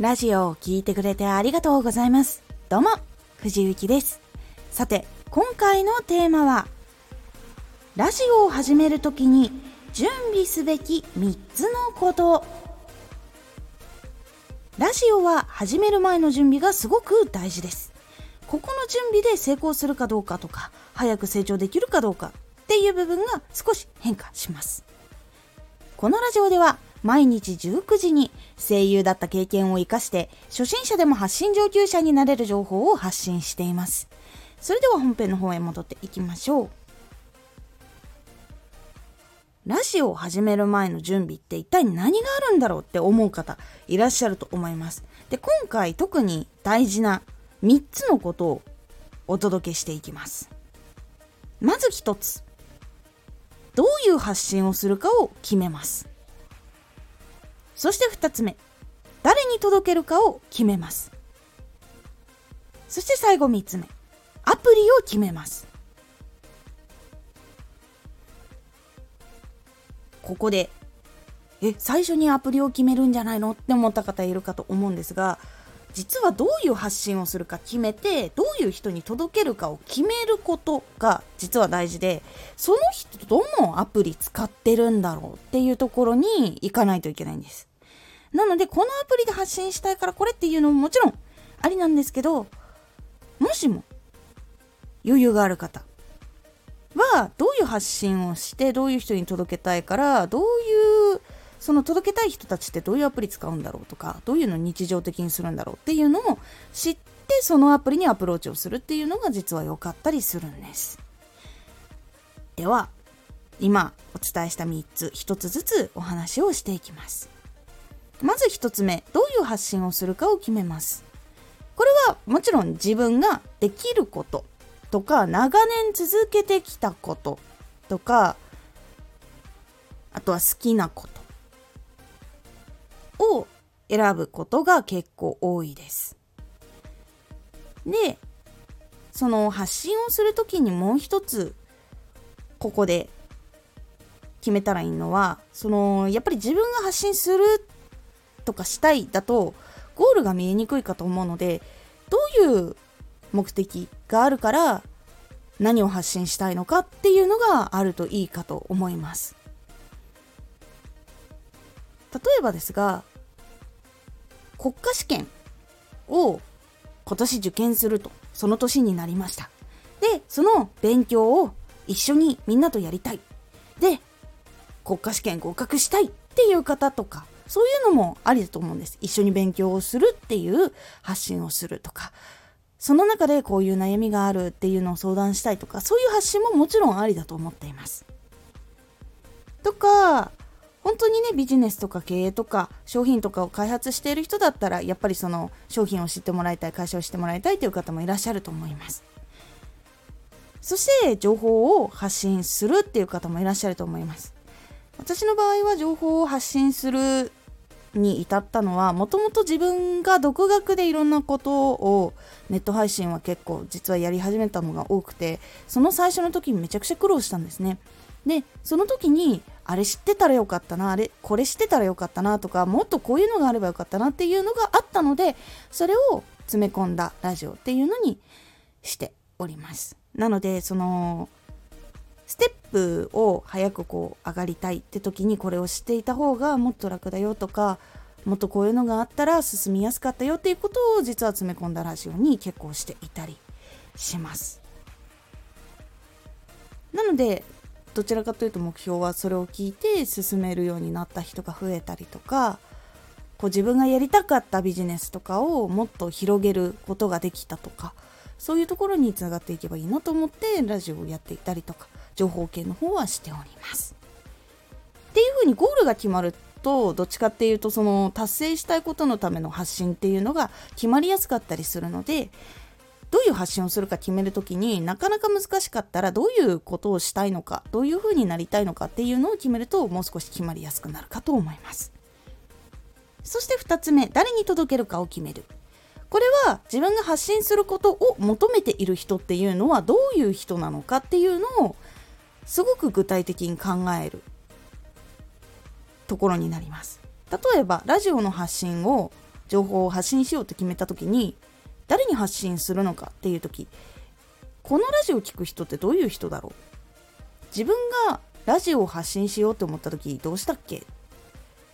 ラジオを聴いてくれてありがとうございます。どうも、藤幸です。さて、今回のテーマは、ラジオを始めるときに準備すべき3つのこと。ラジオは始める前の準備がすごく大事です。ここの準備で成功するかどうかとか、早く成長できるかどうかっていう部分が少し変化します。このラジオでは毎日19時に声優だった経験を活かして初心者でも発信上級者になれる情報を発信しています。それでは本編の方へ戻っていきましょう。ラジオを始める前の準備って一体何があるんだろうって思う方いらっしゃると思います。で、今回特に大事な3つのことをお届けしていきます。まず1つ。どういう発信をするかを決めます。そして2つ目、誰に届けるかを決めます。そして最後3つ目、アプリを決めます。ここで、え、最初にアプリを決めるんじゃないの？って思った方いるかと思うんですが、実はどういう発信をするか決めてどういう人に届けるかを決めることが実は大事でその人どのアプリ使ってるんだろうっていうところに行かないといけないんですなのでこのアプリで発信したいからこれっていうのももちろんありなんですけどもしも余裕がある方はどういう発信をしてどういう人に届けたいからどういうその届けたい人たちってどういうアプリ使うんだろうとかどういうのを日常的にするんだろうっていうのを知ってそのアプリにアプローチをするっていうのが実は良かったりするんです。では今お伝えした3つ1つずつお話をしていきます。まず1つ目どういう発信をするかを決めますこれはもちろん自分ができることとか長年続けてきたこととかあとは好きなことを選ぶことが結構多いです。で、その発信をする時にもう一つここで決めたらいいのはそのやっぱり自分が発信するとかしたいだとゴールが見えにくいかと思うのでどういう目的があるから何を発信したいのかっていうのがあるといいかと思います例えばですが国家試験を今年受験すると、その年になりました。で、その勉強を一緒にみんなとやりたい。で、国家試験合格したいっていう方とか、そういうのもありだと思うんです。一緒に勉強をするっていう発信をするとか、その中でこういう悩みがあるっていうのを相談したいとか、そういう発信ももちろんありだと思っています。とか、本当にねビジネスとか経営とか商品とかを開発している人だったらやっぱりその商品を知ってもらいたい会社を知ってもらいたいという方もいらっしゃると思いますそして情報を発信するっていう方もいらっしゃると思います私の場合は情報を発信するに至ったのはもともと自分が独学でいろんなことをネット配信は結構実はやり始めたのが多くてその最初の時にめちゃくちゃ苦労したんですね。でその時にあれ知ってたらよかったなあれこれ知ってたらよかったなとかもっとこういうのがあればよかったなっていうのがあったのでそれを詰め込んだラジオっていうのにしております。なのでそのステップを早くこう上がりたいって時にこれを知っていた方がもっと楽だよとかもっとこういうのがあったら進みやすかったよっていうことを実は詰め込んだラジオに結構していたりします。なのでどちらかというと目標はそれを聞いて進めるようになった人が増えたりとかこう自分がやりたかったビジネスとかをもっと広げることができたとかそういうところにつながっていけばいいなと思ってラジオをやっていたりとか情報系の方はしております。っていうふうにゴールが決まるとどっちかっていうとその達成したいことのための発信っていうのが決まりやすかったりするのでどういう発信をするか決める時になかなか難しかったらどういうことをしたいのかどういうふうになりたいのかっていうのを決めるともう少し決まりやすくなるかと思いますそして2つ目誰に届けるかを決めるこれは自分が発信することを求めている人っていうのはどういう人なのかっていうのをすごく具体的に考えるところになります。例えばラジオの発信を情報を発信しようと決めた時に誰に発信するのかっていう時このラジオを聴く人ってどういう人だろう？自分がラジオを発信しようと思った時どうしたっけ？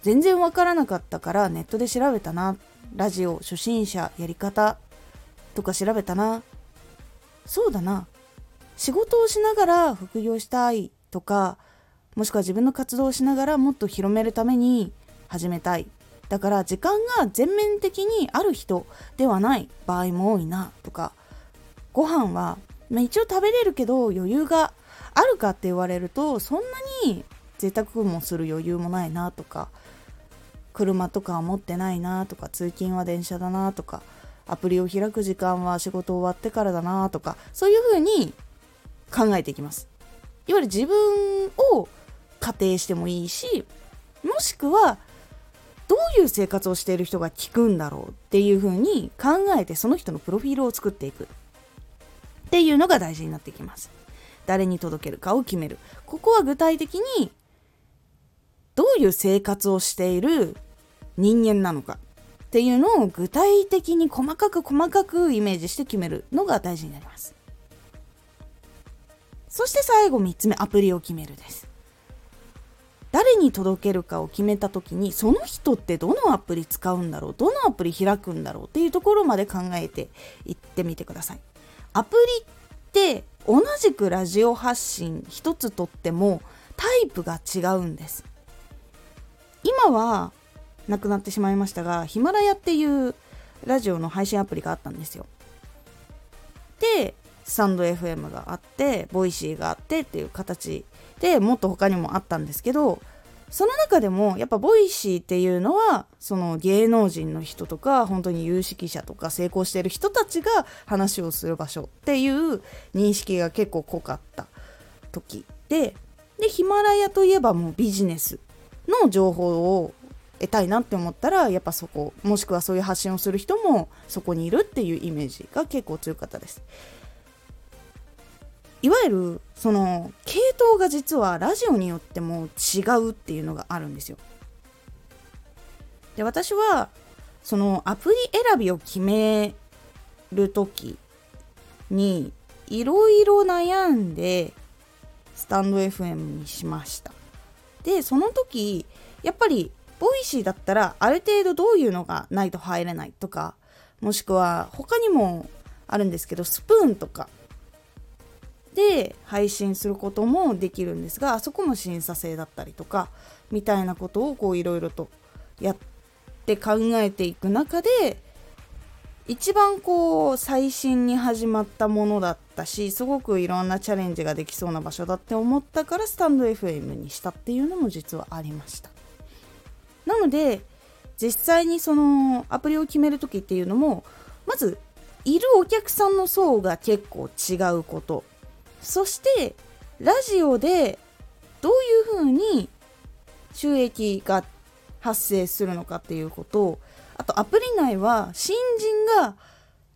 全然わからなかったからネットで調べたな。ラジオ初心者やり方とか調べたな。そうだな。仕事をしながら副業したいとかもしくは自分の活動をしながらもっと広めるために始めたい。だから時間が全面的にある人ではない場合も多いなとか。ご飯は、まあ、一応食べれるけど余裕があるかって言われるとそんなに贅沢もする余裕もないなとか。車とかは持ってないなとか通勤は電車だなとかアプリを開く時間は仕事終わってからだなとかそういうふうに考えていきます。いわゆる自分を仮定してもいいしもしくはどういう生活をしている人が聞くんだろうっていうふうに考えてその人のプロフィールを作っていく。っていうのが大事になってきます。誰に届けるかを決める。ここは具体的にどういう生活をしている人間なのか。っていうのを具体的に細かく細かくイメージして決めるのが大事になります。そして最後3つ目アプリを決めるです。誰に届けるかを決めた時にその人ってどのアプリ使うんだろうどのアプリ開くんだろうっていうところまで考えていってみてください。アプリって同じくラジオ発信一つとってもタイプが違うんです。今はなくなってしまいましたがヒマラヤっていうラジオの配信アプリがあったんですよ。でスタンド FM があってボイシーがあってっていう形でもっと他にもあったんですけどその中でもやっぱ Voicy っていうのはその芸能人の人とか本当に有識者とか成功してる人たちが話をする場所っていう認識が結構濃かった時ででヒマラヤといえばもうビジネスの情報を得たいなって思ったらやっぱそこもしくはそういう発信をする人もそこにいるっていうイメージが結構強かったです。いわゆるその系統が実はラジオによっても違うっていうのがあるんですよ。で私はそのアプリ選びを決める時にいろいろ悩んでスタンド FM にしました。でその時やっぱり Voicy だったらある程度どういうのがないと入れないとかもしくは他にもあるんですけどスプーンとかで配信することもできるんですがあそこも審査制だったりとかみたいなことをこういろいろとやって考えていく中で一番こう最新に始まったものだったしすごくいろんなチャレンジができそうな場所だって思ったからスタンド FM にしたっていうのも実はありました。なので実際にそのアプリを決める時っていうのもまずいるお客さんの層が結構違うこと。そしてラジオでどういうふうに収益が発生するのかっていうこと。あとアプリ内は新人が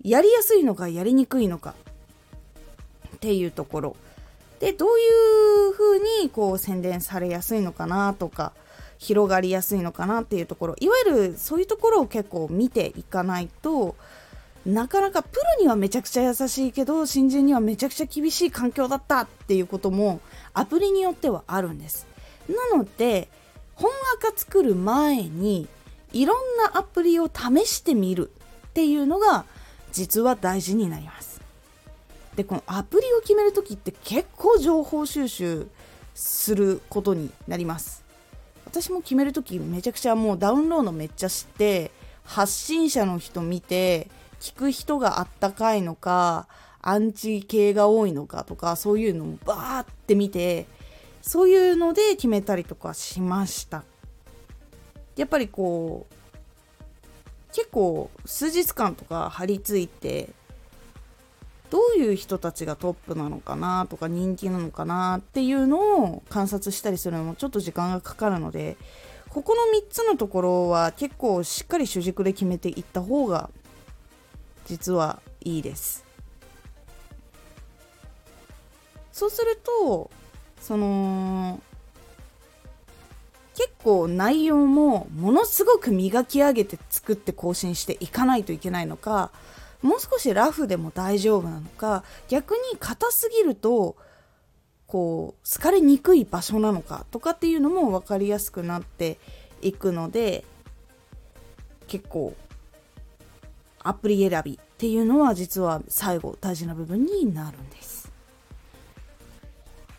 やりやすいのかやりにくいのか。っていうところ。でどういうふうにこう宣伝されやすいのかなとか。広がりやすいのかなっていうところ。いわゆるそういうところを結構見ていかないとなかなかプロにはめちゃくちゃ優しいけど新人にはめちゃくちゃ厳しい環境だったっていうこともアプリによってはあるんです。なので本赤作る前にいろんなアプリを試してみるっていうのが実は大事になります。でこのアプリを決める時って結構情報収集することになります。私も決める時めちゃくちゃもうダウンロードめっちゃして発信者の人見て聞く人があったかいのかアンチ系が多いのかとかそういうのをバーって見てそういうので決めたりとかしました。やっぱりこう結構数日間とか張り付いてどういう人たちがトップなのかなとか人気なのかなっていうのを観察したりするのもちょっと時間がかかるのでここの3つのところは結構しっかり主軸で決めていった方が実はいいです。そうするとその結構内容もものすごく磨き上げて作って更新していかないといけないのかもう少しラフでも大丈夫なのか逆に硬すぎるとこう好かれにくい場所なのかとかっていうのも分かりやすくなっていくので結構アプリ選びっていうのは実は最後大事な部分になるんです。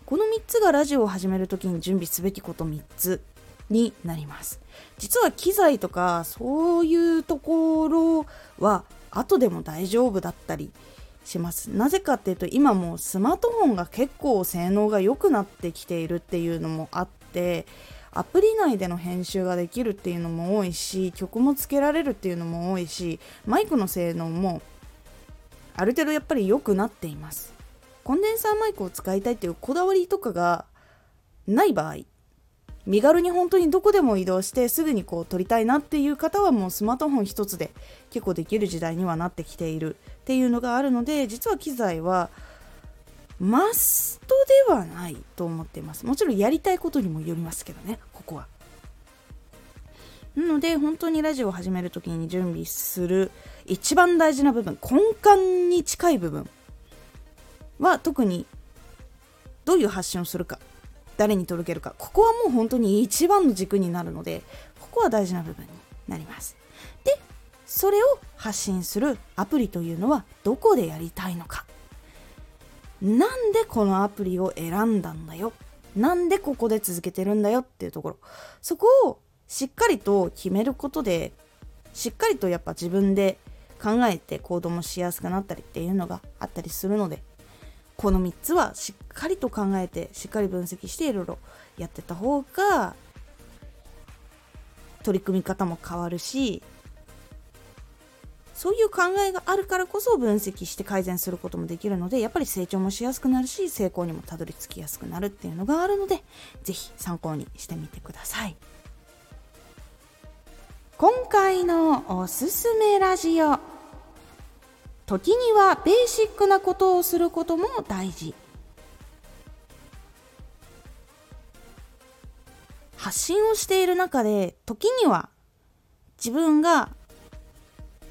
この3つがラジオを始める時に準備すべきこと3つになります。実は機材とかそういうところは後でも大丈夫だったりします。なぜかっていうと今もうスマートフォンが結構性能が良くなってきているっていうのもあってアプリ内での編集ができるっていうのも多いし曲もつけられるっていうのも多いしマイクの性能もある程度やっぱり良くなっています。コンデンサーマイクを使いたいっていうこだわりとかがない場合身軽に本当にどこでも移動してすぐにこう撮りたいなっていう方はもうスマートフォン一つで結構できる時代にはなってきているっていうのがあるので実は機材はマストではないと思っています。もちろんやりたいことにもよりますけどねここは。なので本当にラジオを始める時に準備する一番大事な部分根幹に近い部分は特にどういう発信をするか。誰に届けるか。ここはもう本当に一番の軸になるのでここは大事な部分になります。でそれを発信するアプリというのはどこでやりたいのか。なんでこのアプリを選んだんだよ。なんでここで続けてるんだよっていうところ。そこをしっかりと決めることでしっかりとやっぱ自分で考えて行動もしやすくなったりっていうのがあったりするのでこの3つはしっかりと考えてしっかり分析していろいろやってた方が取り組み方も変わるしそういう考えがあるからこそ分析して改善することもできるのでやっぱり成長もしやすくなるし成功にもたどり着きやすくなるっていうのがあるので是非参考にしてみてください。今回のおすすめラジオ。時にはベーシックなことをすることも大事。発信をしている中で時には自分が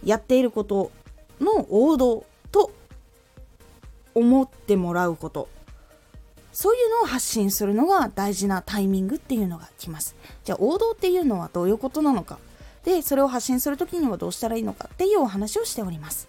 やっていることの王道と思ってもらうこと。そういうのを発信するのが大事なタイミングっていうのが来ます。じゃあ王道っていうのはどういうことなのか。でそれを発信する時にはどうしたらいいのかっていうお話をしております。